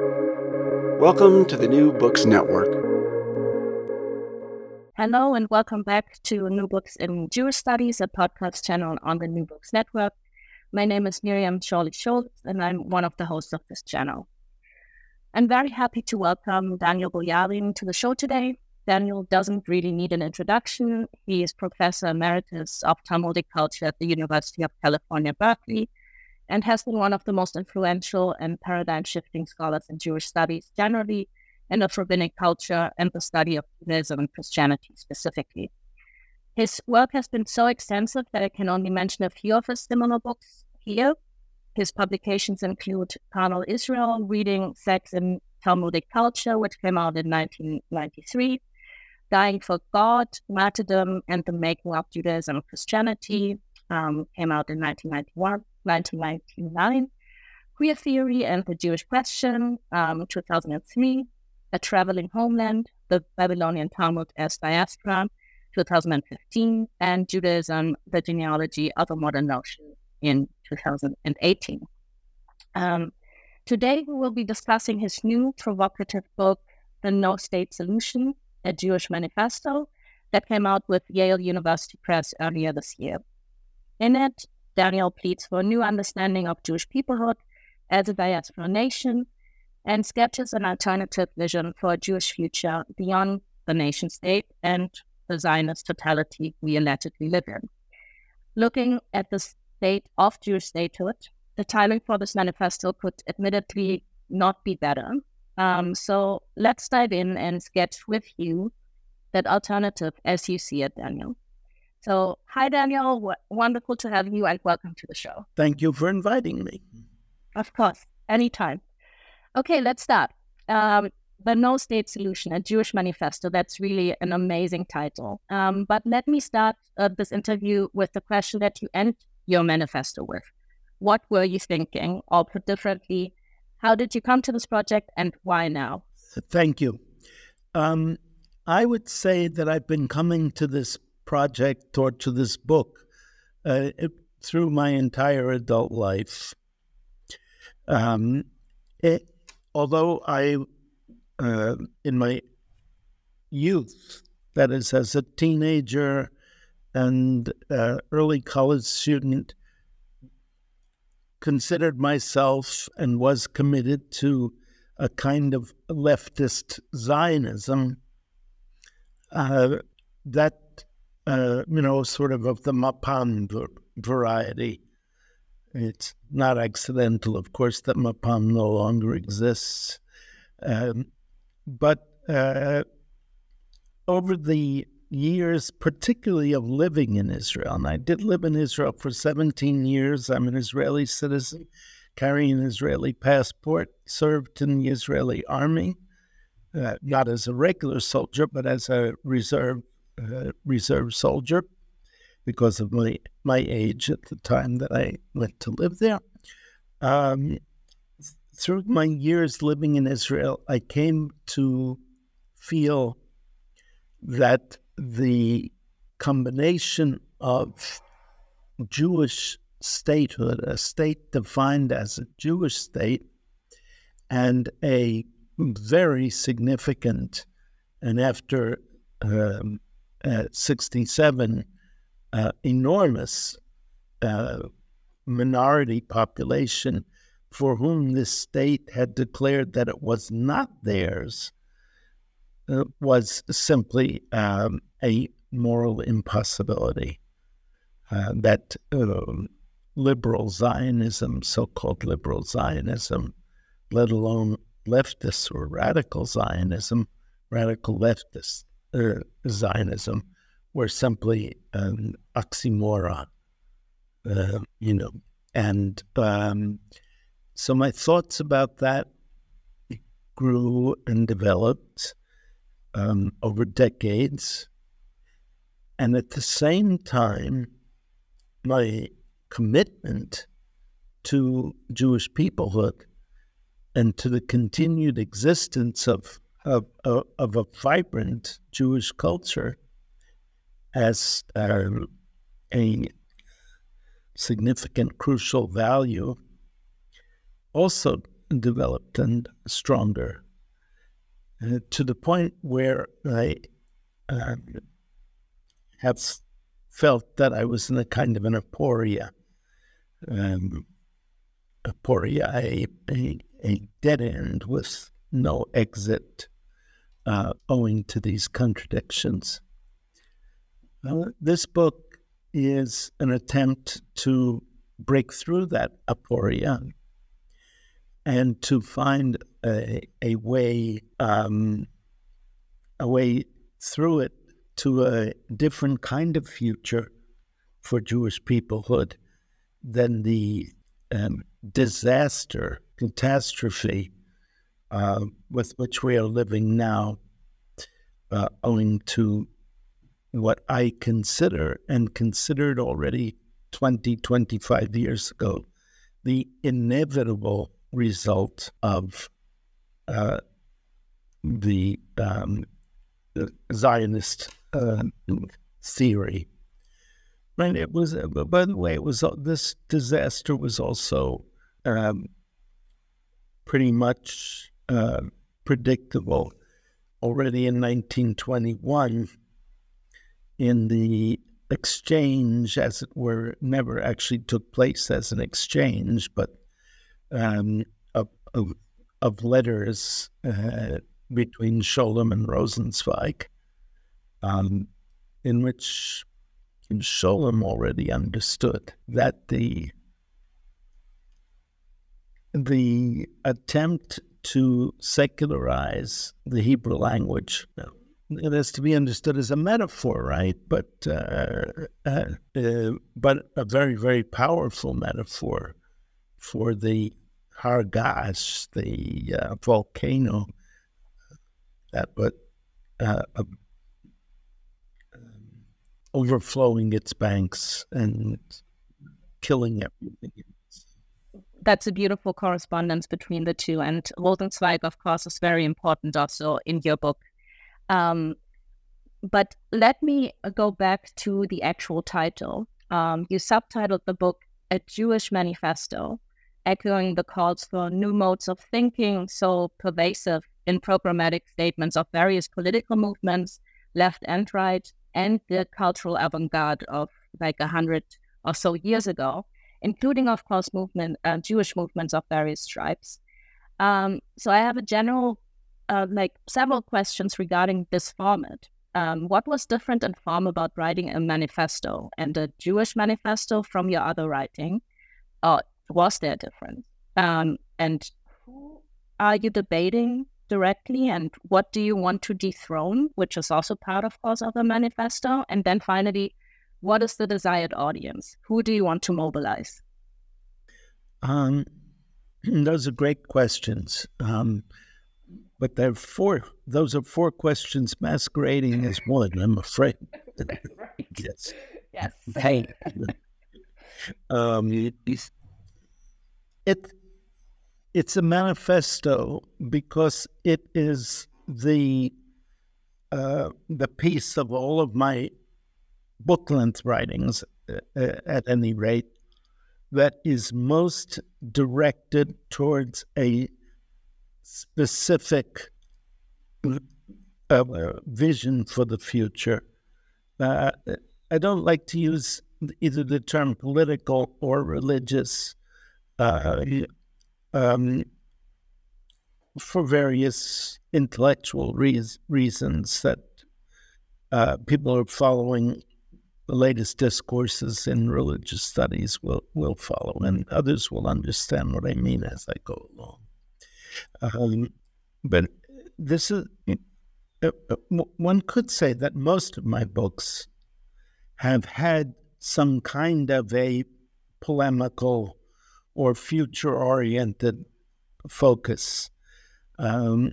Welcome to the New Books Network. Hello, and welcome back to New Books in Jewish Studies, a podcast channel on the New Books Network. My name is Miriam Chorley Schulz, and I'm one of the hosts of this channel. I'm very happy to welcome Daniel Boyarin to the show today. Daniel doesn't really need an introduction. He is Professor Emeritus of Talmudic Culture at the University of California, Berkeley, and has been one of the most influential and paradigm shifting scholars in Jewish studies generally, and of rabbinic culture and the study of Judaism and Christianity specifically. His work has been so extensive that I can only mention a few of his seminal books here. His publications include Carnal Israel, Reading Sex and Talmudic Culture, which came out in 1993, Dying for God, Martyrdom, and the Making of Judaism and Christianity, um, came out in 1991, 1999, Queer Theory and the Jewish Question, um, 2003, A Traveling Homeland, The Babylonian Talmud as Diaspora, 2015, and Judaism, The Genealogy of a Modern Notion in 2018. Um, today, we will be discussing his new provocative book, The No State Solution, a Jewish Manifesto, that came out with Yale University Press earlier this year. In it, Daniel pleads for a new understanding of Jewish peoplehood as a diaspora nation and sketches an alternative vision for a Jewish future beyond the nation state and the Zionist totality we allegedly live in. Looking at the state of Jewish statehood, the timing for this manifesto could admittedly not be better. Um, so let's dive in and sketch with you that alternative as you see it, Daniel. So, hi, Daniel. W- wonderful to have you and welcome to the show. Thank you for inviting me. Of course, anytime. Okay, let's start. Um, the No State Solution, a Jewish Manifesto. That's really an amazing title. Um, but let me start uh, this interview with the question that you end your manifesto with. What were you thinking? Or put differently, how did you come to this project and why now? Thank you. Um, I would say that I've been coming to this project or to this book uh, it, through my entire adult life. Um, it, although I, uh, in my youth, that is, as a teenager and uh, early college student, considered myself and was committed to a kind of leftist Zionism. Uh, that uh, you know, sort of of the Mapam variety. It's not accidental, of course, that Mapam no longer exists. Um, but uh, over the years, particularly of living in Israel, and I did live in Israel for 17 years. I'm an Israeli citizen, carrying an Israeli passport, served in the Israeli army, uh, not as a regular soldier, but as a reserve uh, reserve soldier because of my, my age at the time that I went to live there. Um, through my years living in Israel, I came to feel that the combination of Jewish statehood, a state defined as a Jewish state, and a very significant, and after um, 67 uh, enormous uh, minority population for whom this state had declared that it was not theirs uh, was simply um, a moral impossibility. Uh, that um, liberal Zionism, so called liberal Zionism, let alone leftist or radical Zionism, radical leftists, uh, Zionism were simply an oxymoron, uh, you know. And um, so my thoughts about that grew and developed um, over decades. And at the same time, my commitment to Jewish peoplehood and to the continued existence of of, of, of a vibrant Jewish culture as uh, a significant, crucial value also developed and stronger uh, to the point where I uh, have felt that I was in a kind of an aporia. Um, aporia, a, a, a, dead end with no exit, uh, owing to these contradictions. Uh, this book is an attempt to break through that aporia and to find a, a way um, a way through it to a different kind of future for Jewish peoplehood than the um, disaster, catastrophe uh, with which we are living now, uh, owing to what I consider and considered already 20, 25 years ago, the inevitable result of uh, the, um, the Zionist uh, theory. Right. It was. By the way, it was uh, this disaster was also um, pretty much uh, predictable. Already in 1921 in the exchange, as it were, never actually took place as an exchange, but um, of, of, of, letters uh, between Scholem and Rosenzweig, um, in which Scholem already understood that the the attempt to secularize the Hebrew language It has to be understood as a metaphor, right? But uh, uh, uh, but a very very powerful metaphor for the Har Gas, the uh, volcano that but uh, um, overflowing its banks and killing everything. That's a beautiful correspondence between the two, and Rosenzweig, of course, is very important also in your book um, but let me go back to the actual title. Um, you subtitled the book A Jewish Manifesto, echoing the calls for new modes of thinking so pervasive in programmatic statements of various political movements, left and right, and the cultural avant garde of like a hundred or so years ago, including, of course, movement uh, Jewish movements of various stripes. Um, so I have a general uh, like several questions regarding this format. Um, what was different in form about writing a manifesto and a Jewish manifesto from your other writing? Or was there a difference? Um, and who are you debating directly? And what do you want to dethrone, which is also part, of course, of the manifesto? And then finally, what is the desired audience? Who do you want to mobilize? Um, those are great questions. Um, but there are four. Those are four questions masquerading as one. I'm afraid. yes. Yes. Hey. um, it it's a manifesto because it is the uh, the piece of all of my book length writings, uh, uh, at any rate, that is most directed towards a specific uh, vision for the future. Uh, I don't like to use either the term political or religious uh, um, for various intellectual re- reasons that uh, people are following the latest discourses in religious studies will, will follow, and others will understand what I mean as I go along. Um, but this is, uh, uh one could say that most of my books have had some kind of a polemical or future oriented focus. Um,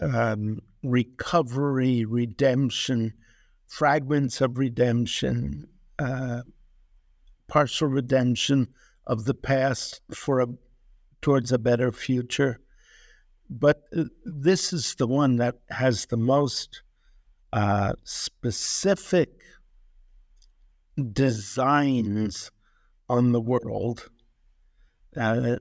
um, recovery, redemption, fragments of redemption, uh, partial redemption of the past for a towards a better future. But uh, this is the one that has the most uh, specific designs on the world. Uh,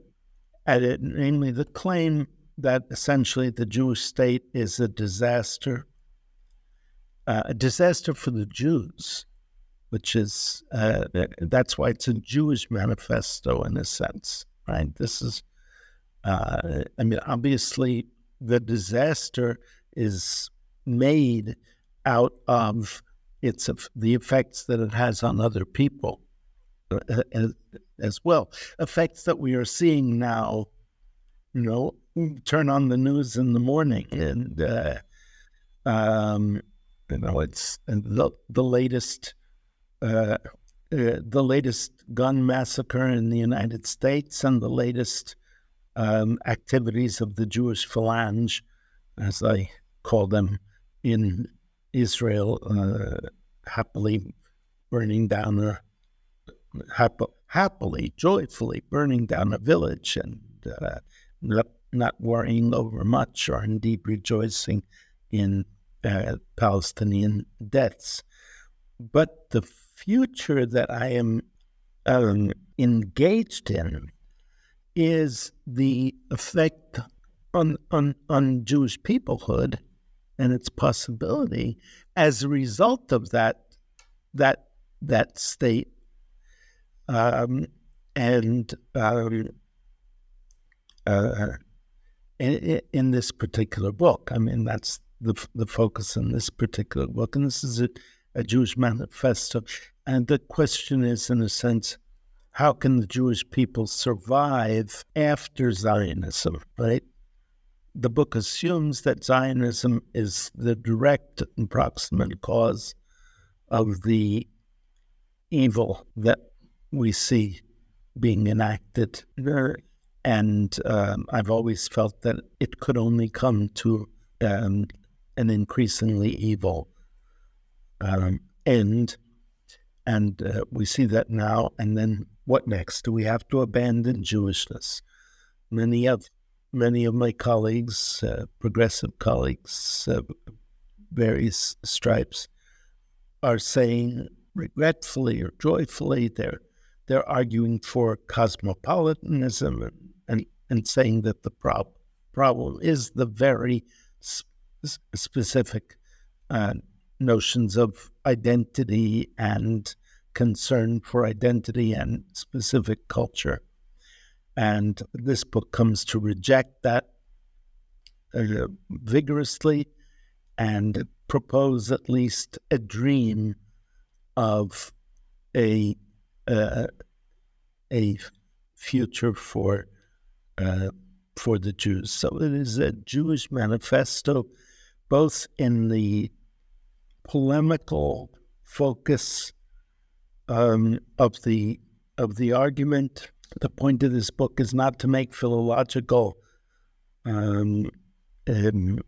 it, namely the claim that essentially the Jewish state is a disaster, uh, a disaster for the Jews, which is uh, that's why it's a Jewish manifesto in a sense, right? This is, uh, I mean, obviously the disaster is made out of its the effects that it has on other people uh, as, as well, effects that we are seeing now. You know, turn on the news in the morning, and uh, um, you know it's the the latest. Uh, uh, the latest gun massacre in the United States and the latest um, activities of the Jewish phalange, as I call them in Israel, uh, happily burning down a happ- happily, joyfully burning down a village and uh, not, not worrying over much or indeed rejoicing in uh, Palestinian deaths. But the future that I am um, engaged in is the effect on, on, on Jewish peoplehood and its possibility as a result of that that that state um, and um, uh, in, in, this particular book. I mean, that's the the focus in this particular book, and this is a, a Jewish manifesto. And the question is, in a sense, how can the Jewish people survive after Zionism, right? The book assumes that Zionism is the direct and proximate cause of the evil that we see being enacted. And um, I've always felt that it could only come to um, an increasingly evil um, end. And uh, we see that now. And then what next? Do we have to abandon Jewishness? Many of many of my colleagues, uh, progressive colleagues, uh, various stripes, are saying regretfully or joyfully they're they're arguing for cosmopolitanism and and, and saying that the prob- problem is the very specific uh, notions of identity and concern for identity and specific culture. And this book comes to reject that uh, vigorously and propose at least a dream of a uh, a future for uh, for the Jews. So it is a Jewish manifesto, both in the polemical focus um, of the of the argument. The point of this book is not to make philological um, um,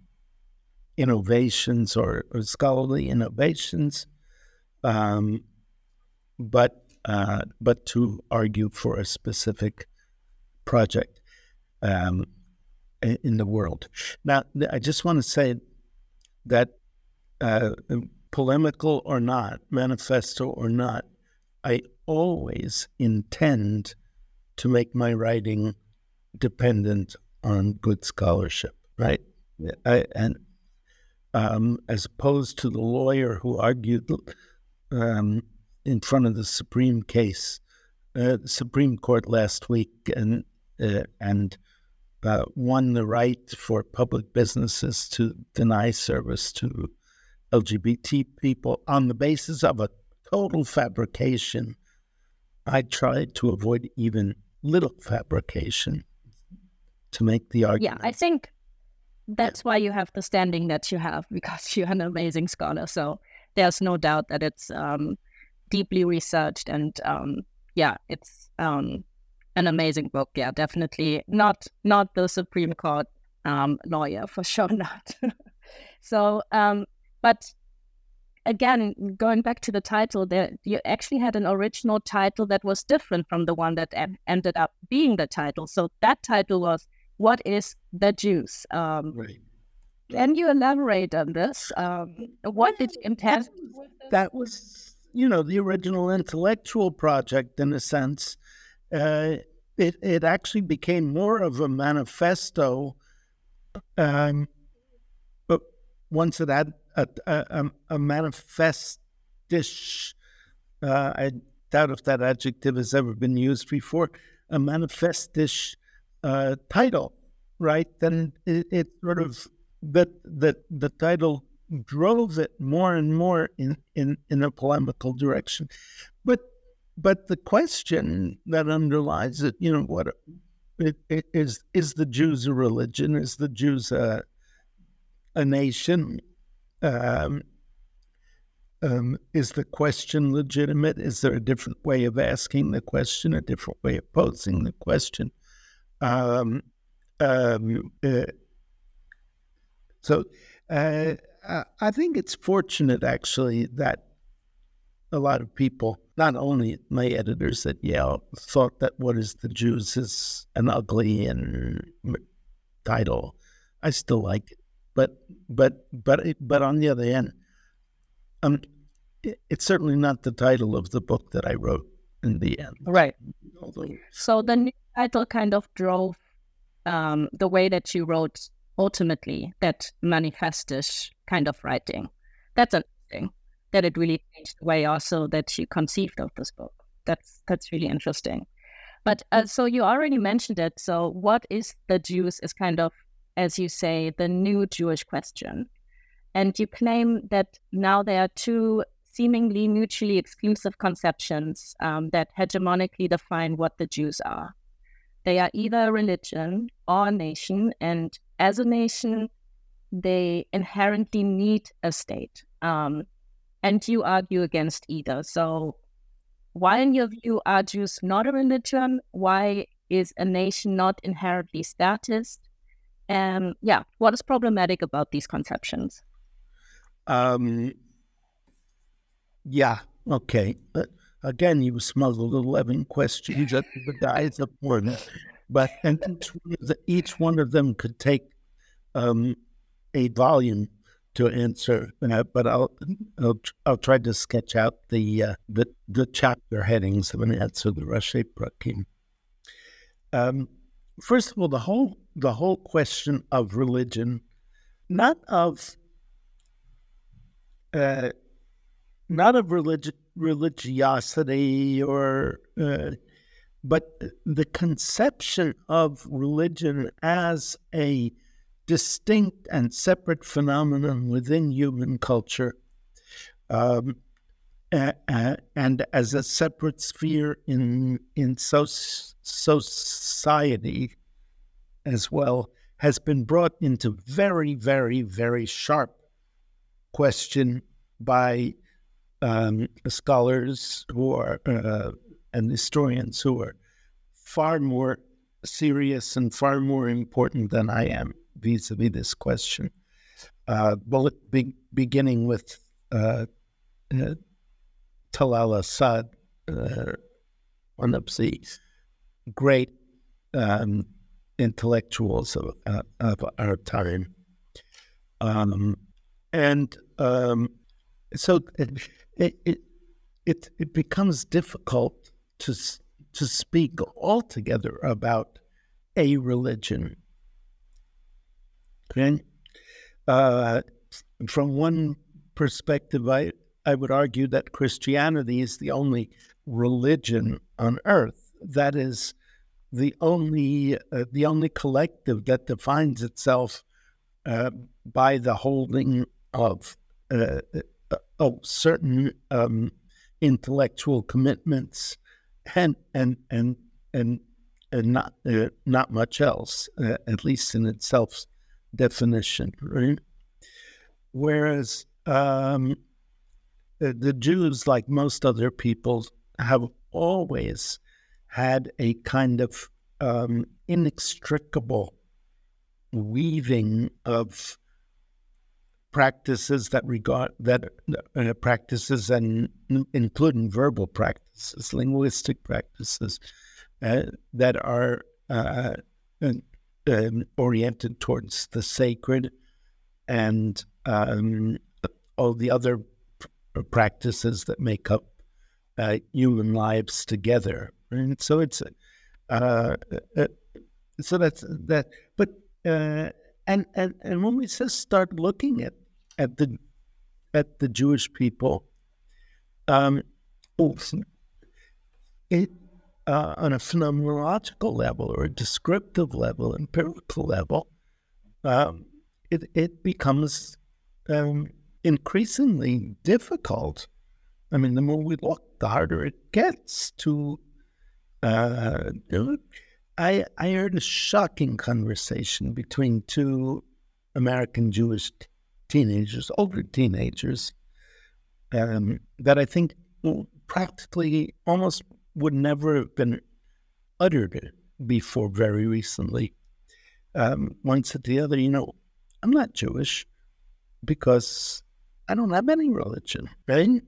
innovations or, or, scholarly innovations, um, but uh, but to argue for a specific project um, in the world. Now, I just want to say that uh, polemical or not, manifesto or not, I always intend to make my writing dependent on good scholarship, right? I, and um, as opposed to the lawyer who argued um, in front of the Supreme case, uh, Supreme Court last week, and uh, and uh, won the right for public businesses to deny service to LGBT people on the basis of a total fabrication. I tried to avoid even little fabrication to make the argument. Yeah, I think that's why you have the standing that you have because you're an amazing scholar. So there's no doubt that it's um, deeply researched and um, yeah, it's um, an amazing book. Yeah, definitely not not the Supreme Court um, lawyer for sure not. so, um, but again, going back to the title, there you actually had an original title that was different from the one that en- ended up being the title. So that title was "What is the Jews?" Um, right. Can you elaborate on this? Um, what did you intend? That was, you know, the original intellectual project in a sense. Uh, it, it actually became more of a manifesto um, but once it had a, a, a manifestish, uh, I doubt if that adjective has ever been used before, a manifestish uh, title, right? Then it, it sort of, the, the, the title drove it more and more in, in, in a polemical direction. But but the question that underlies it, you know, what it, it is is the Jews a religion? Is the Jews a a nation? Um, um, is the question legitimate? Is there a different way of asking the question? A different way of posing the question? Um, um uh, so, uh, I think it's fortunate actually that a lot of people, not only my editors at Yale, thought that What is the Jews is an ugly and title. I still like it. But but but but on the other hand, um, it, it's certainly not the title of the book that I wrote in the end. Right. Although, so the new title kind of drove um, the way that you wrote ultimately that manifestish kind of writing. That's interesting that it really changed the way also that you conceived of this book. That's that's really interesting. But uh, so you already mentioned it. So what is the Jews is kind of, as you say, the new Jewish question, and you claim that now there are two seemingly mutually exclusive conceptions um, that hegemonically define what the Jews are. They are either a religion or a nation, and as a nation, they inherently need a state. Um, and you argue against either. So, why, in your view, are Jews not a religion? Why is a nation not inherently statist? And yeah, what is problematic about these conceptions? Um, yeah, okay. But again, you smuggled 11 questions at the guys of one. But and each one of them could take um, a volume to answer, but I'll, I'll, I'll try to sketch out the uh, the, the chapter headings of an answer the Rashi Prakim. Um, first of all, the whole the whole question of religion, not of uh, not of religi- religiosity or uh, but the conception of religion as a distinct and separate phenomenon within human culture um, and as a separate sphere in in so, society as well has been brought into very very very sharp question by um, scholars who are uh, and historians who are far more serious and far more important than I am vis-a-vis this question. Uh, be, beginning with uh, uh, Talal Asad, uh, one of the great um, intellectuals of, uh, of, our time. Um, and um, so it, it, it, it, becomes difficult to, to speak altogether about a religion Okay. Uh, from one perspective, I, I would argue that Christianity is the only religion on earth. That is the only uh, the only collective that defines itself uh, by the holding of uh, uh, of certain um, intellectual commitments and and and and, and not uh, not much else, at least in itself definition, right? Whereas um, the Jews, like most other peoples, have always had a kind of um, inextricable weaving of practices that regard that uh, practices and including verbal practices, linguistic practices uh, that are uh, um, oriented towards the sacred and um, all the other practices that make up uh, human lives together. And so it's Uh, uh, so that's that. But uh, and and and when we just start looking at at the at the Jewish people, um, it uh, on a phenomenological level or a descriptive level, empirical level, um, it it becomes um, increasingly difficult. I mean, the more we look, the harder it gets to. Uh, I I heard a shocking conversation between two American Jewish t- teenagers, older teenagers, um, that I think practically almost would never have been uttered before very recently. Um, one said to the other, you know, I'm not Jewish because I don't have any religion, right?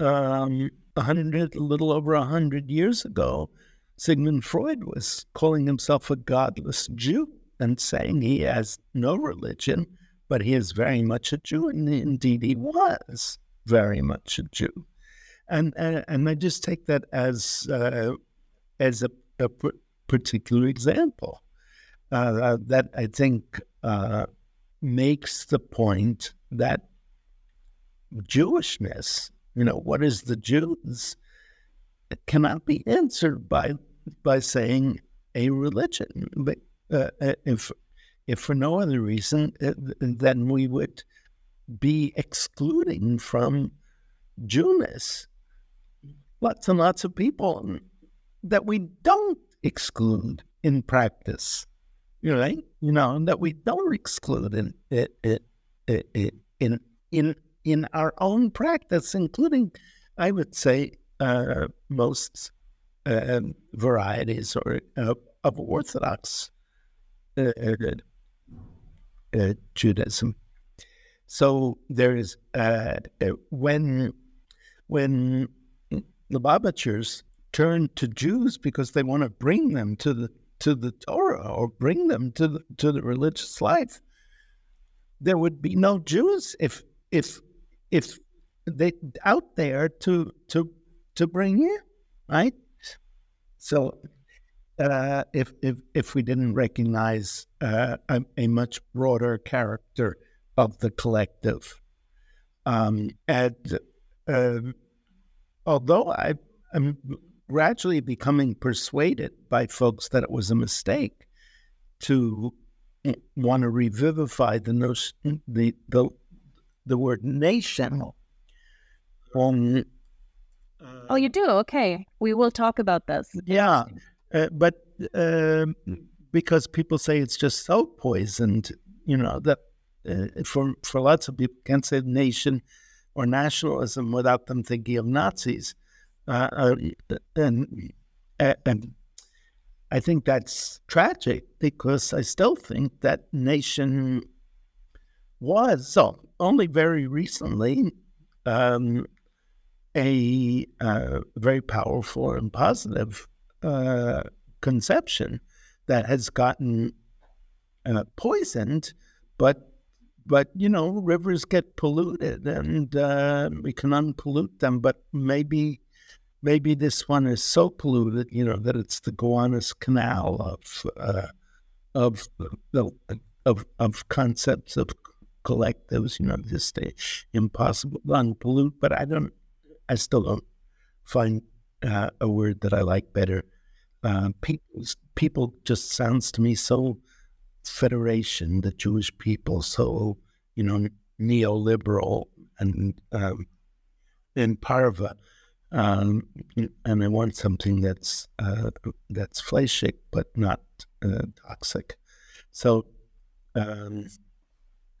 Um, a hundred, a little over a hundred years ago, Sigmund Freud was calling himself a godless Jew and saying he has no religion, but he is very much a Jew, and indeed he was very much a Jew and and, I just take that as uh, as a, a, particular example uh, that I think uh, makes the point that Jewishness, you know, what is the Jews, cannot be answered by by saying a religion. But uh, uh, if if for no other reason, uh, then we would be excluding from Jewness lots and lots of people that we don't exclude in practice, know, you know, that we don't exclude in it, it, it, in in in our own practice, including, I would say, uh, most uh, varieties or uh, of Orthodox uh, uh, Judaism. So there is uh, when when Lubavitchers turn to Jews because they want to bring them to the to the Torah or bring them to the to the religious life. There would be no Jews if if if they out there to to to bring in, right? So uh, if if if we didn't recognize uh, a, a, much broader character of the collective, um, and uh, although I am gradually becoming persuaded by folks that it was a mistake to want to revivify the notion, the the the word nation. Um, oh, you do? Okay, we will talk about this. Yeah, uh, but uh, because people say it's just so poisoned, you know that uh, for for lots of people can't say nation or nationalism without them thinking of Nazis. Uh, uh, and, and I think that's tragic because I still think that nation was so only very recently um, a uh, very powerful and positive uh, conception that has gotten uh, poisoned, but but you know, rivers get polluted, and uh, we can unpollute them. But maybe, maybe this one is so polluted, you know, that it's the Gowanus Canal of uh, of of of concepts of collectives. You know, this just impossible to unpollute. But I don't, I still don't find uh, a word that I like better. Uh, people, people just sounds to me so federation, the Jewish people, so you know neoliberal and um, in parve, um, and I want something that's uh, that's fleishik but not uh, toxic. So, um,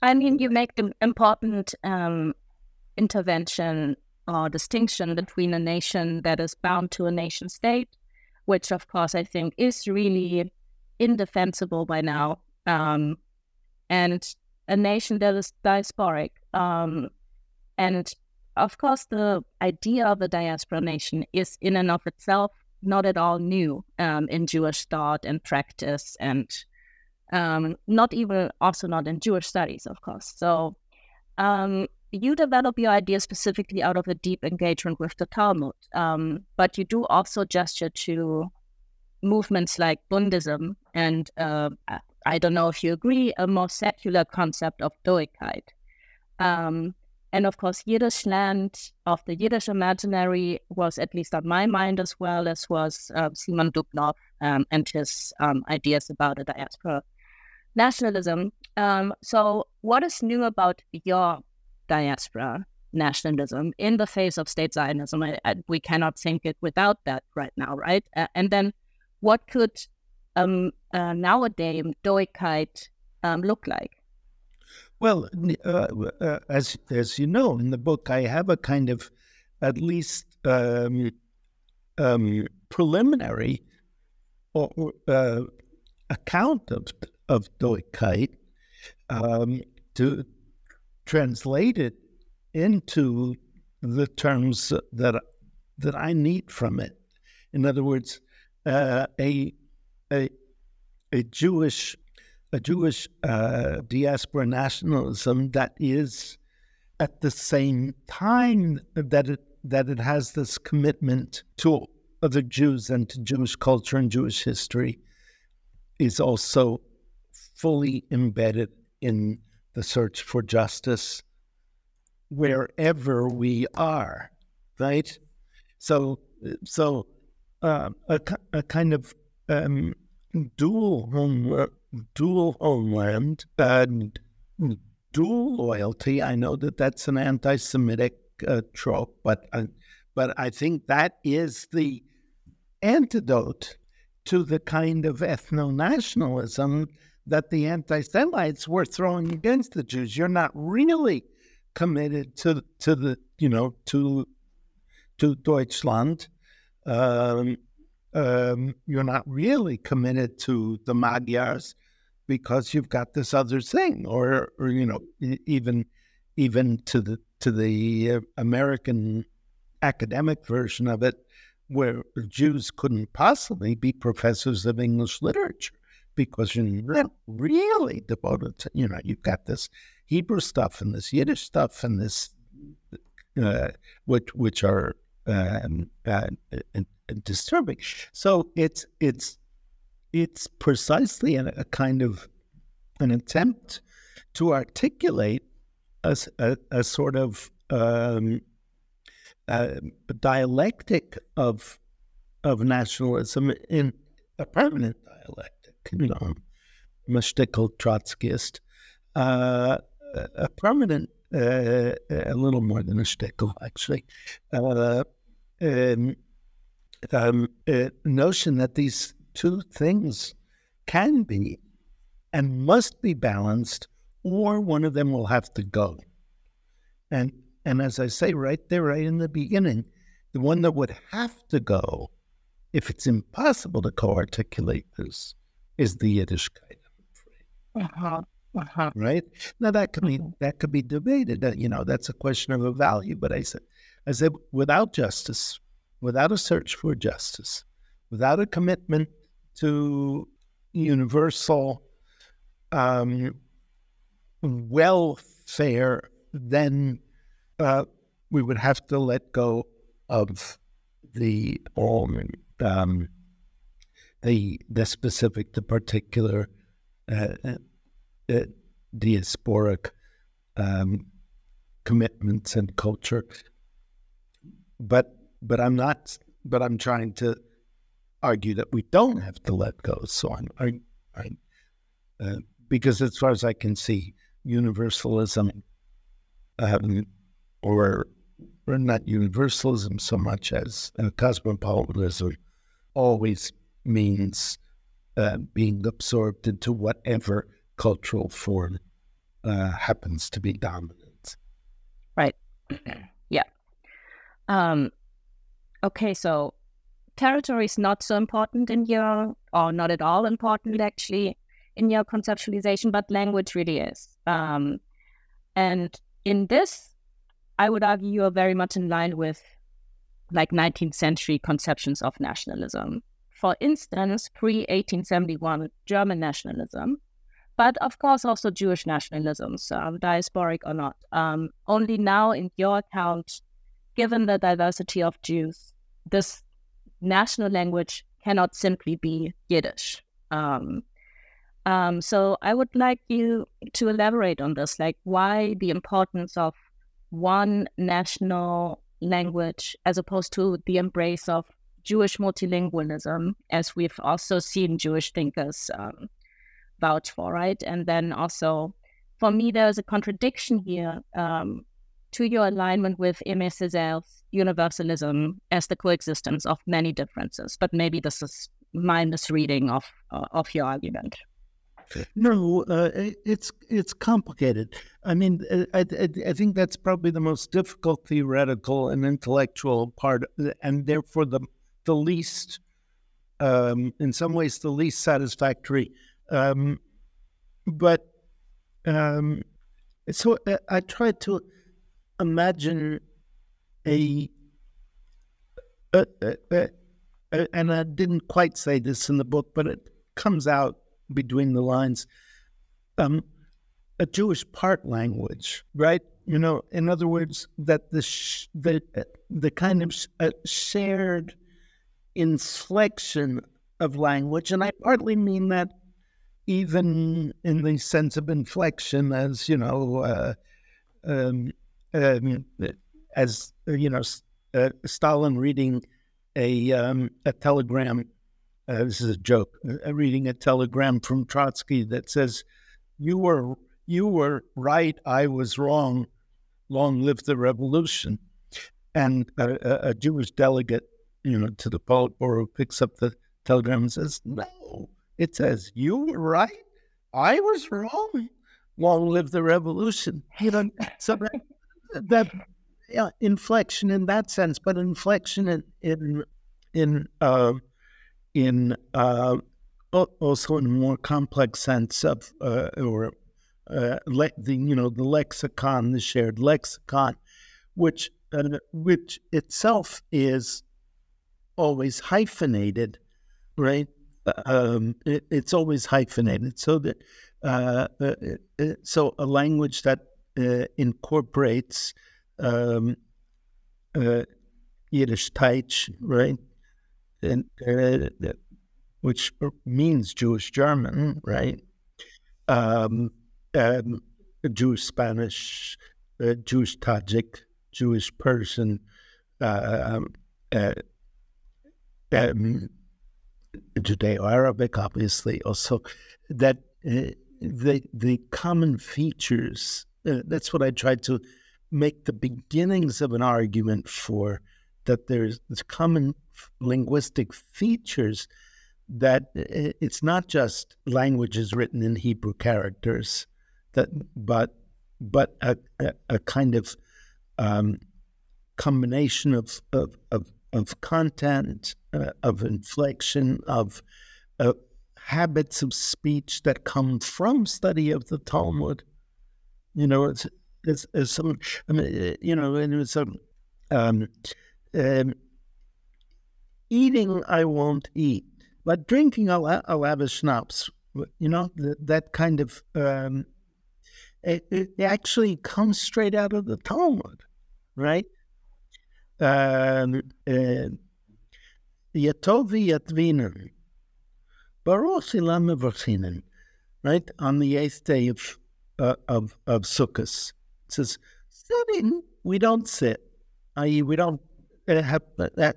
I mean, you make the important um, intervention or distinction between a nation that is bound to a nation state, which of course I think is really indefensible by now um, and a nation that is diasporic. Um, and of course, the idea of a diaspora nation is in and of itself not at all new um, in Jewish thought and practice, and um, not even also not in Jewish studies, of course. So um, you develop your idea specifically out of a deep engagement with the Talmud, um, but you do also gesture to movements like Bundism and uh, I don't know if you agree, a more secular concept of Doikayt. Um, and of course, Yiddish land of the Yiddish imaginary was at least on my mind as well as was uh, Simon Dubnow um, and his um, ideas about a diaspora nationalism. Um, so, what is new about your diaspora nationalism in the face of state Zionism? I, I, we cannot think it without that right now, right? Uh, and then, what could um, uh, nowadays Doikayt um, look like? Well, uh, uh, as as you know, in the book, I have a kind of at least um, um, preliminary or, uh, account of of Doikayt um, to translate it into the terms that that I need from it. In other words, uh, a a a Jewish a Jewish uh, diaspora nationalism that is at the same time that it that it has this commitment to other Jews and to Jewish culture and Jewish history is also fully embedded in the search for justice wherever we are, right? So, so uh, a, a kind of um, dual dual homeland and dual loyalty. I know that that's an anti-Semitic uh, trope, but uh, but I think that is the antidote to the kind of ethno nationalism that the anti Semites were throwing against the Jews. You're not really committed to to the you know to to Deutschland. Um, um, you're not really committed to the Magyars because you've got this other thing, or, or you know, even even to the to the uh, American academic version of it, where Jews couldn't possibly be professors of English literature because you're not really devoted to, you know, you've got this Hebrew stuff and this Yiddish stuff and this, uh, which which are um, uh, disturbing. So it's it's it's precisely a, a kind of an attempt to articulate a, a, a sort of um, a dialectic of of nationalism in a permanent dialectic, you know, Trotskyist, uh, a permanent, uh, a little more than a shtickle, actually, uh, um, um, notion that these two things can be and must be balanced, or one of them will have to go. And and as I say right there, right in the beginning, the one that would have to go, if it's impossible to co-articulate this, is the yiddish Yiddishkeit. Uh-huh. Uh-huh. Right now, that could be uh-huh. that could be debated. That you know, that's a question of a value. But I said, I said, without justice, without a search for justice, without a commitment to universal um, welfare, then uh, we would have to let go of the um, the the specific, the particular uh, diasporic um, commitments and culture. But but I'm not. But I'm trying to argue that we don't have to let go. So I'm, I, I uh, because as far as I can see, universalism um, or, or not universalism so much as uh, cosmopolitanism always means uh, being absorbed into whatever cultural form uh, happens to be dominant. Right. yeah. Um, okay, so territory is not so important in your, or not at all important actually, in your conceptualization, but language really is. Um, and in this I would argue you are very much in line with like 19th century conceptions of nationalism. For instance, pre 1871 German nationalism, but of course also Jewish nationalism, um, diasporic or not. Um, only now, in your account, given the diversity of Jews, this national language cannot simply be Yiddish. Um, um, so I would like you to elaborate on this, like why the importance of one national language as opposed to the embrace of Jewish multilingualism, as we've also seen Jewish thinkers um, vouch for, right? And then also, for me, there's a contradiction here um, to your alignment with Aimé Césaire's universalism as the coexistence of many differences. But maybe this is my misreading of uh, of your argument. No, uh, it's it's complicated. I mean, uh, I, I, I, think that's probably the most difficult theoretical and intellectual part, and therefore the the least, um, in some ways, the least satisfactory. Um, but um, so uh, I tried to imagine a, a, a, a, and I didn't quite say this in the book, but it comes out between the lines. Um, a Jewish part language, right? You know, in other words, that the sh- the the kind of sh- uh, shared inflection of language, and I partly mean that even in the sense of inflection, as you know, uh, um, um, as you know, uh, Stalin reading a um, a telegram. Uh, this is a joke. Uh, reading a telegram from Trotsky that says, "You were you were right. I was wrong. Long live the revolution." And a, a Jewish delegate you know, to the Politburo picks up the telegram and says, No, it says, You were right. I was wrong. Long live the revolution. You know, so that, that yeah, inflection in that sense, but inflection in in in uh, in uh, also in a more complex sense of uh, or uh, le- the you know the lexicon, the shared lexicon, which uh, which itself is always hyphenated, right? Um, it, it's always hyphenated. So that uh, uh, uh so a language that uh, incorporates um, uh, Yiddish Teich, right, and uh, which means Jewish German, right? Um, um, Jewish Spanish, Jewish Tajik, Jewish Persian, um, um, Judeo-Arabic, obviously, also that uh, the the common features. Uh, that's what I tried to make the beginnings of an argument for that there's, common linguistic features that uh, it's not just languages written in Hebrew characters that but but a, a, a kind of um, combination of, of, of of content, uh, of inflection, of uh, habits of speech that come from study of the Talmud. You know, it's, it's, it's some, I mean, you know, and it's a, um, um, eating I won't eat, but drinking I'll, I'll have a schnapps. You know, that, that kind of, um, it, it actually comes straight out of the Talmud, right? Yatovi Yatvinen. Baruch Ilam right? On the eighth day of, uh, of, of Sukkot. It says, sitting, we don't sit, i.e., we don't uh, have that.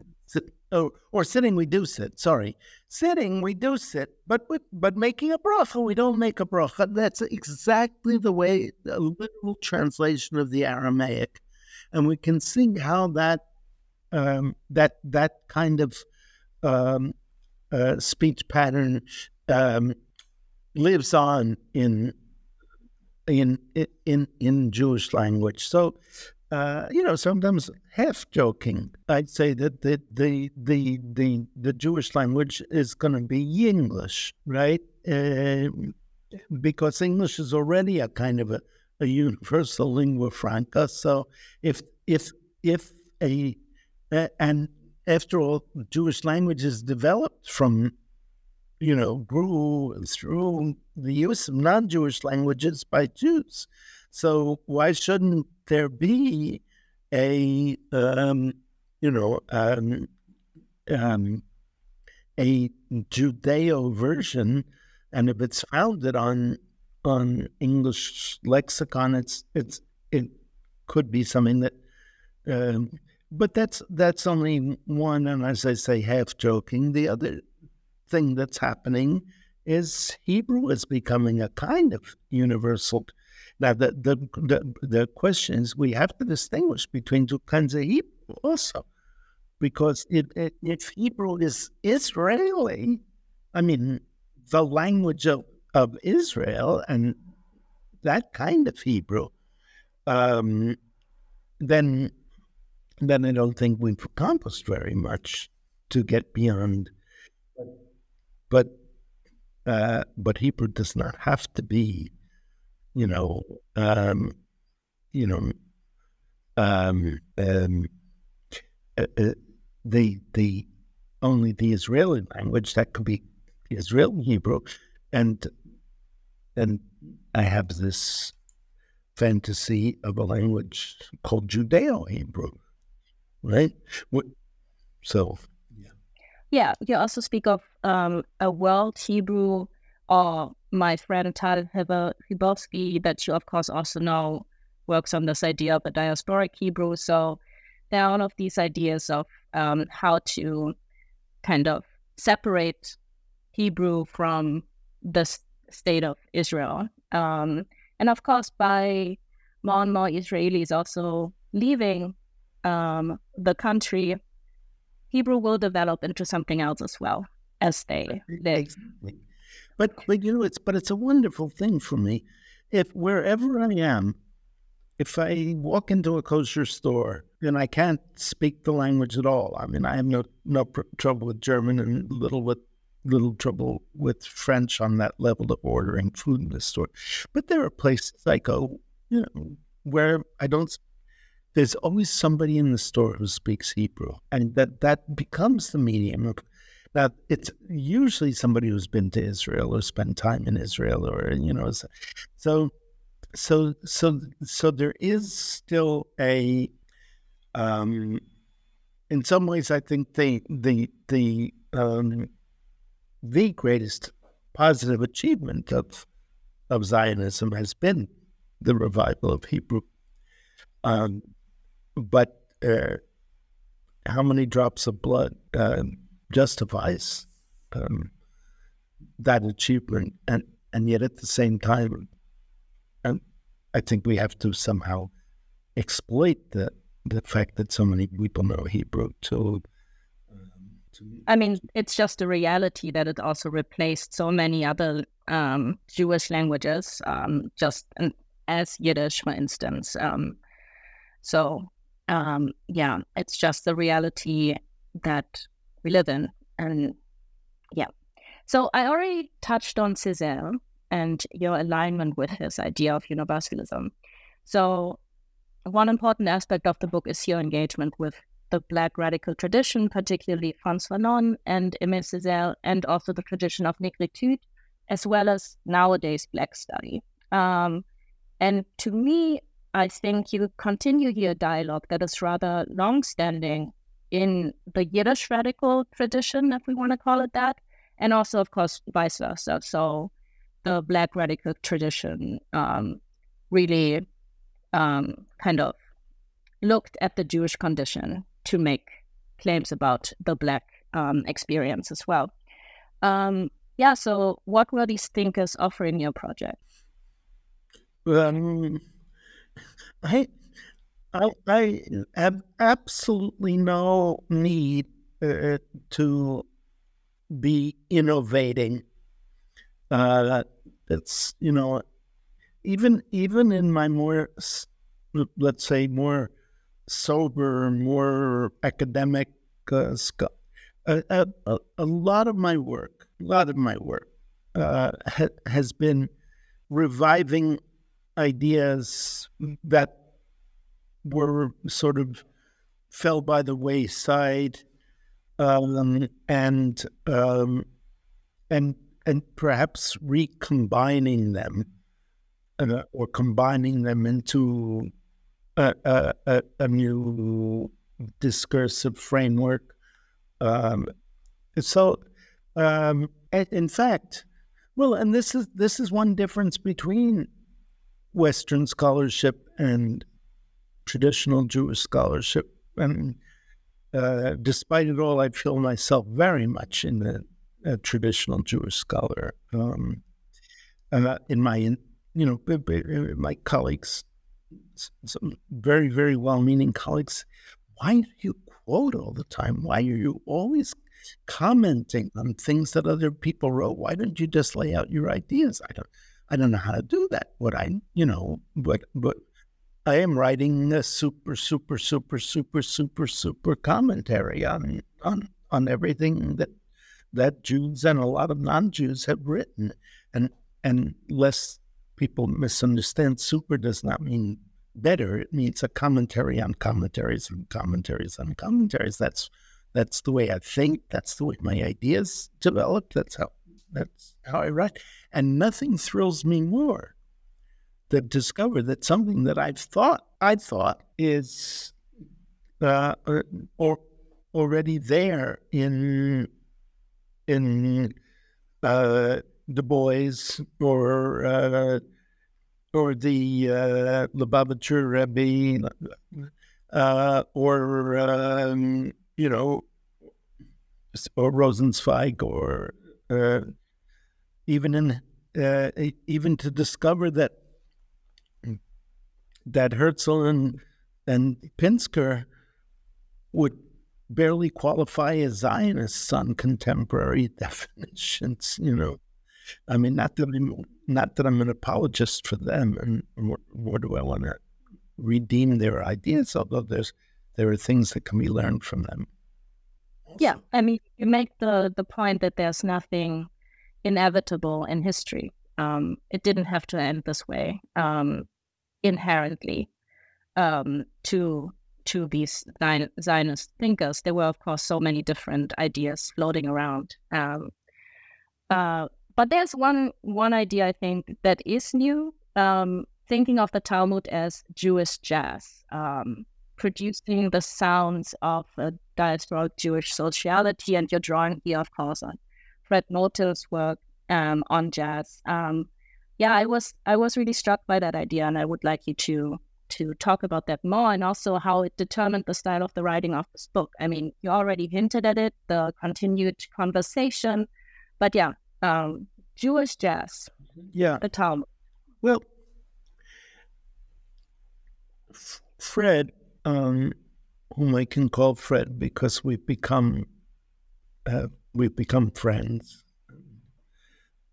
Or, or sitting, we do sit. Sorry, sitting, we do sit, but but making a bracha, we don't make a bracha. That's exactly the way the literal translation of the Aramaic, and we can see how that um, that that kind of um, uh, speech pattern um, lives on in in in in Jewish language. So, uh, you know, sometimes half joking, I'd say that the the the the, the Jewish language is going to be English, right? Uh, because English is already a kind of a, a universal lingua franca. So, if if if a and after all, Jewish language languages developed from, you know, grew through the use of non Jewish languages by Jews. So why shouldn't there be a, um, you know, um, um, a Judeo version, and if it's founded on on English lexicon, it's it's it could be something that. Um, but that's that's only one, and as I say, half joking. The other thing that's happening is Hebrew is becoming a kind of universal. Now, the the the, the question is, we have to distinguish between two kinds of Hebrew also, because it, it, if Hebrew is Israeli, I mean, the language of, of Israel and that kind of Hebrew, um, then then I don't think we've accomplished very much to get beyond. But uh, but Hebrew does not have to be, you know, um, you know, um, um, uh, uh, the the only the Israeli language that could be Israeli Hebrew, and and I have this fantasy of a language called Judeo Hebrew, right? So, yeah. Yeah, you also speak of um, a world Hebrew, or my friend Tal Chybowski, that you of course also know, works on this idea of a diasporic Hebrew. So there are all of these ideas of um, how to kind of separate Hebrew from the state of Israel. Um, and of course, by more and more Israelis also leaving um, the country, Hebrew will develop into something else as well as they live. But but you know it's but it's a wonderful thing for me. If wherever I am, if I walk into a kosher store and I can't speak the language at all, I mean I have no no pr- trouble with German and little with little trouble with French on that level of ordering food in the store. But there are places I go, you know, where I don't. There's always somebody in the store who speaks Hebrew, and that that becomes the medium. Now it's usually somebody who's been to Israel or spent time in Israel, or you know, so so so so there is still a. Um, in some ways, I think the the the um, the greatest positive achievement of of Zionism has been the revival of Hebrew. Um, but uh, how many drops of blood uh, justifies um, that achievement? And and yet at the same time, um, I think we have to somehow exploit the the fact that so many people know Hebrew to I mean, it's just a reality that it also replaced so many other um, Jewish languages, um, just as Yiddish, for instance. Um, so, um, yeah, it's just the reality that we live in. And yeah. So I already touched on Césaire and your alignment with his idea of universalism. So, one important aspect of the book is your engagement with the Black radical tradition, particularly Frantz Fanon and Aimé Césaire, and also the tradition of Negritude, as well as nowadays Black study. Um, and to me, I think you continue your dialogue that is rather long-standing in the Yiddish radical tradition, if we want to call it that, and also, of course, vice versa. So the Black radical tradition um, really um, kind of looked at the Jewish condition to make claims about the Black um, experience as well. Um, yeah, so what were these thinkers offering your project? Um, I, I, I have absolutely no need uh, to be innovating. Uh, it's you know, even even in my more, let's say, more sober, more academic uh, a, a, a, lot of my work, a lot of my work uh, ha, has been reviving ideas that were sort of fell by the wayside, um, and um, and and perhaps recombining them uh, or combining them into a, a, a new discursive framework. Um, so, Um, in fact, well, and this is this is one difference between Western scholarship and traditional Jewish scholarship. And uh, despite it all, I feel myself very much in the traditional Jewish scholar. Um, in my, you know, my colleagues, some very, very well-meaning colleagues, why do you quote all the time? Why are you always commenting on things that other people wrote? Why don't you just lay out your ideas? I don't. I don't know how to do that. What I, you know, but but I am writing a super, super, super, super, super, super commentary on on on everything that that Jews and a lot of non-Jews have written, and and lest people misunderstand, super does not mean better. It means a commentary on commentaries and commentaries on commentaries. That's that's the way I think. That's the way my ideas develop. That's how that's how I write. And nothing thrills me more than discover that something that I've thought I thought is uh, or already there in in uh, Du Bois or uh, or the uh, Lubavitcher Rebbe uh, or um, you know or Rosenzweig or uh, even in uh, even to discover that that Herzl and and Pinsker would barely qualify as Zionists on contemporary definitions. You know, I mean, not that I'm, not that I'm an apologist for them, and what, do I want to redeem their ideas? Although there's there are things that can be learned from them. Yeah, I mean, you make the the point that there's nothing inevitable in history. Um, it didn't have to end this way um, inherently um, to to these Zionist thinkers. There were, of course, so many different ideas floating around. Um, uh, but there's one one idea I think that is new. Um, thinking of the Talmud as Jewish jazz, um, producing the sounds of a diasporic Jewish sociality, and you're drawing here, of course, on Fred Moten's work um, on jazz. Um, yeah, I was I was really struck by that idea, and I would like you to to talk about that more, and also how it determined the style of the writing of this book. I mean, you already hinted at it, the continued conversation, but yeah, um, Jewish jazz, yeah, the Talmud. Well, F- Fred, um, whom I can call Fred because we've become uh, we've become friends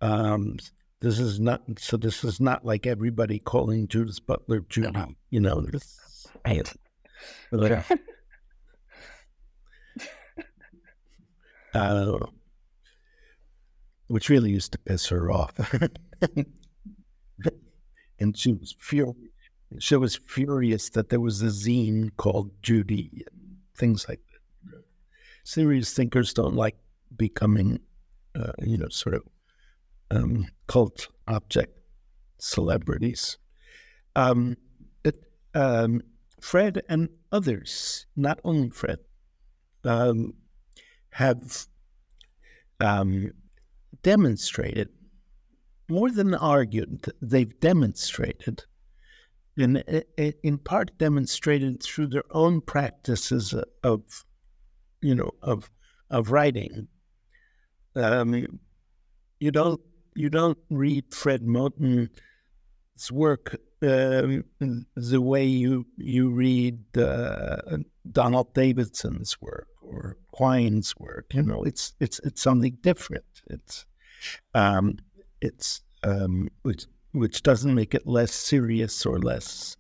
um, this is not so. This is not like everybody calling Judith Butler Judy. No. You know, this, uh, which really used to piss her off, and she was furious. She was furious that there was a zine called Judy and things like that. Serious thinkers don't like becoming, uh, you know, sort of um, cult object celebrities. Um, it, um, Fred and others, not only Fred, um, have um, demonstrated, more than argued, they've demonstrated, in, in part demonstrated through their own practices of, you know, of, of writing. Um, you don't you don't read Fred Moten's work um, the way you you read uh, Donald Davidson's work or Quine's work. You know, it's it's it's something different. It's um, it's um, which which doesn't make it less serious or less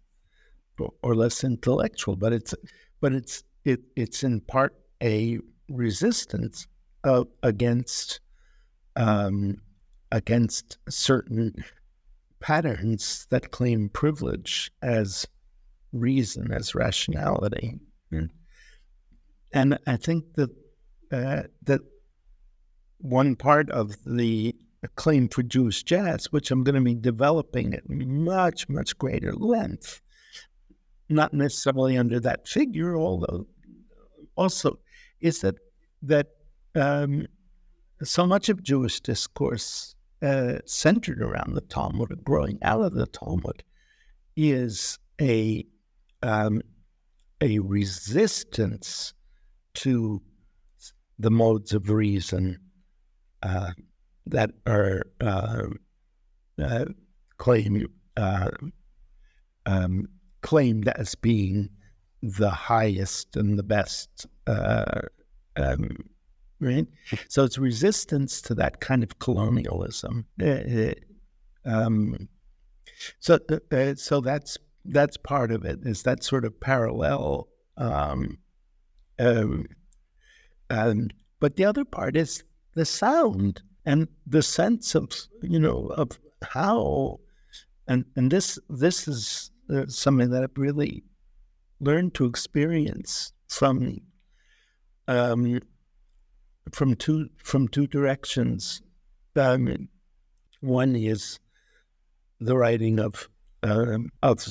or less intellectual, but it's but it's it it's in part a resistance uh, against um, against certain patterns that claim privilege as reason, as rationality. Mm. And I think that uh, that one part of the claim for Jewish jazz, which I'm going to be developing at much, much greater length, not necessarily under that figure, although also, is that that um, so much of Jewish discourse uh, centered around the Talmud, growing out of the Talmud, is a um, a resistance to the modes of reason uh, that are uh, uh, claim, uh, um, claimed as being the highest and the best. Uh, um, right? So it's resistance to that kind of colonialism. Uh, um, so, so that's that's part of it. Is that sort of parallel? Um, um, um, but the other part is the sound and the sense of you know of how and and this this is uh, something that I've really learned to experience from um, from two from two directions. Um, one is the writing of um, of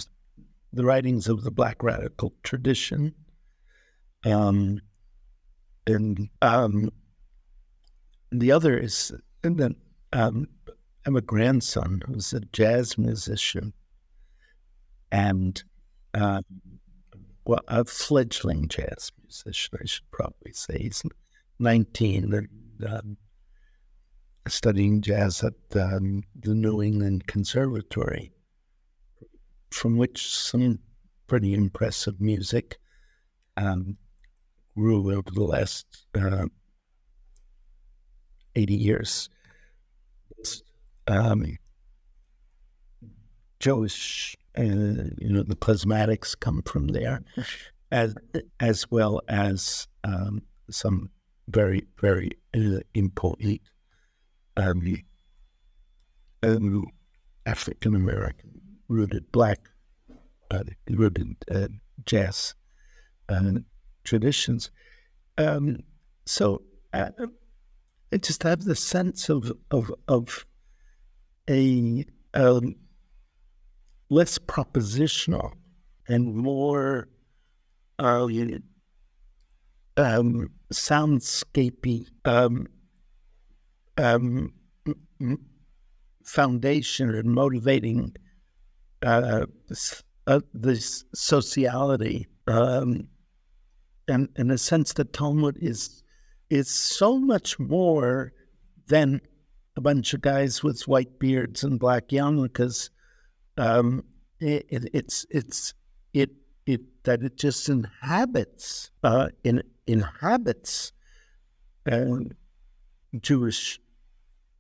the writings of the Black radical tradition, um, and um, the other is and then um, I'm a grandson who's a jazz musician and uh, well, a fledgling jazz musician, I should probably say. He's 19 and um, studying jazz at um, the New England Conservatory, from which some pretty impressive music um, grew over the last uh, 80 years. Um, Jewish, uh, you know, the Klezmatics come from there, as as well as um, some very very uh, important um, um, African American rooted black uh, rooted uh, jazz uh, traditions. Um, so uh, I just have the sense of of of a um, less propositional and more uh, um, soundscapey um, um, foundation and motivating uh, uh, this sociality, um, and in a sense, the Talmud is is so much more than a bunch of guys with white beards and black yarmulkes. Um, it, it, it's it's it it that it just inhabits uh, in inhabits uh, Jewish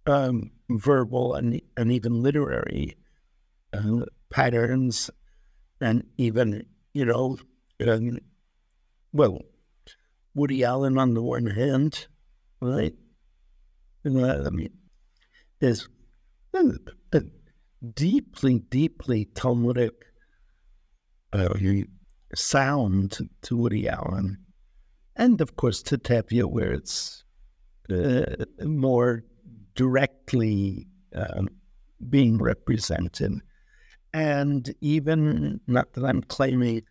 um, verbal and and even literary uh, patterns, and even you know, um, well, Woody Allen on the one hand, right? I mean, is a deeply, deeply Talmudic uh, sound to Woody Allen, and of course to Tevye, where it's uh, more directly um, being represented. And even, not that I'm claiming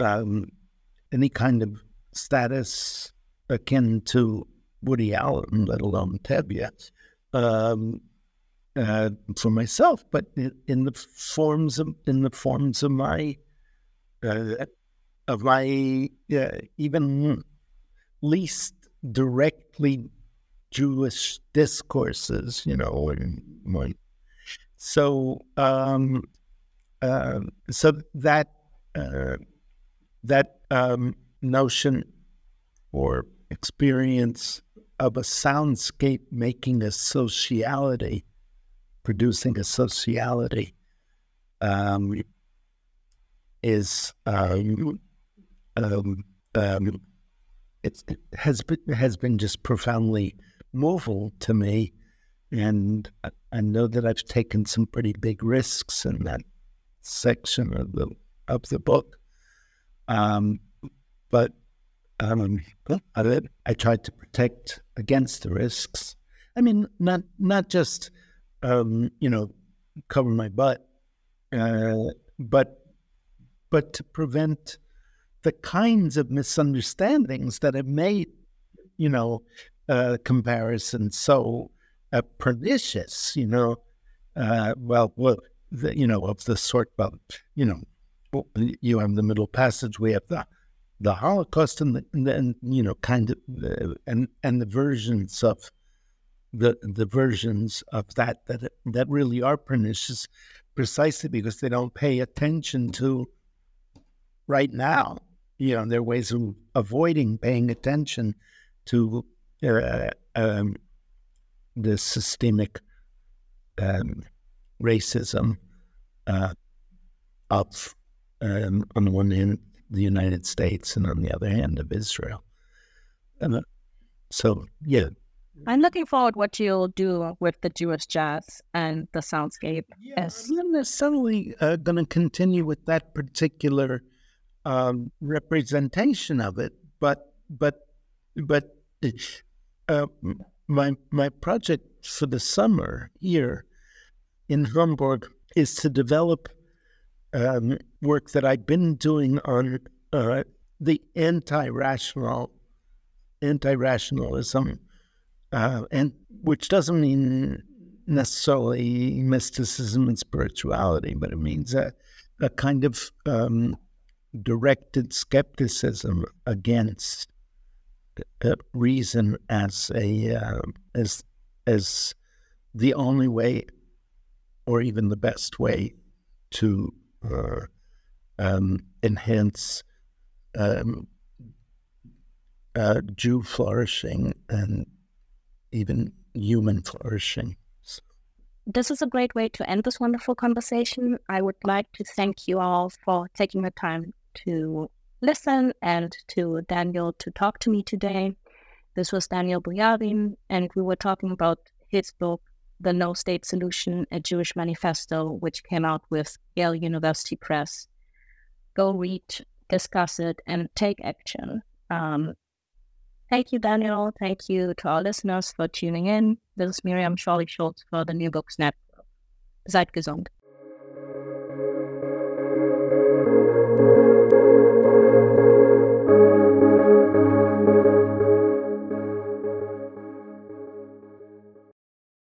um, any kind of status akin to Woody Allen, let alone Tevye, um, uh, for myself, but in the forms of in the forms of my uh, of my uh, even least directly Jewish discourses, you know, so um, uh, so that uh, that um, notion or experience of a soundscape making a sociality, producing a sociality, um, is um, um, um, it has been has been just profoundly moving to me, and I know that I've taken some pretty big risks in that section of the of the book. Um, but um, I, I tried to protect against the risks. I mean, not not just um, you know cover my butt, uh, but but to prevent the kinds of misunderstandings that have made you know uh, so uh, pernicious, you know. Uh, well, well, the, you know, of the sort of, you know, you have the Middle Passage, we have the the Holocaust, and, the, you know, kind of, uh, and and the versions of the the versions of that that that really are pernicious, precisely because they don't pay attention to right now. You know, there are ways of avoiding paying attention to uh, um, the systemic um, racism uh, of, um, on the one hand, the United States, and on the other hand, of Israel. And uh, so, yeah. I'm looking forward what you'll do with the Jewish jazz and the soundscape. Yeah, yes. I'm not necessarily uh, going to continue with that particular um, representation of it, but but but uh, my my project for the summer here in Hamburg is to develop um, work that I've been doing on uh, the anti-rational anti-rationalism, uh, and which doesn't mean necessarily mysticism and spirituality, but it means a, a kind of um, directed skepticism against uh, reason as a uh, as as the only way, or even the best way, to uh, um, enhance um, uh, Jew flourishing and even human flourishing. This is a great way to end this wonderful conversation. I would like to thank you all for taking the time to listen and to Daniel to talk to me today. This was Daniel Boyarin, and we were talking about his book, The No State Solution, a Jewish Manifesto, which came out with Yale University Press. Go read, discuss it, and take action. Um, thank you, Daniel. Thank you to our listeners for tuning in. This is Miriam Chorley Schulz for the New Books Network. Seid gesund.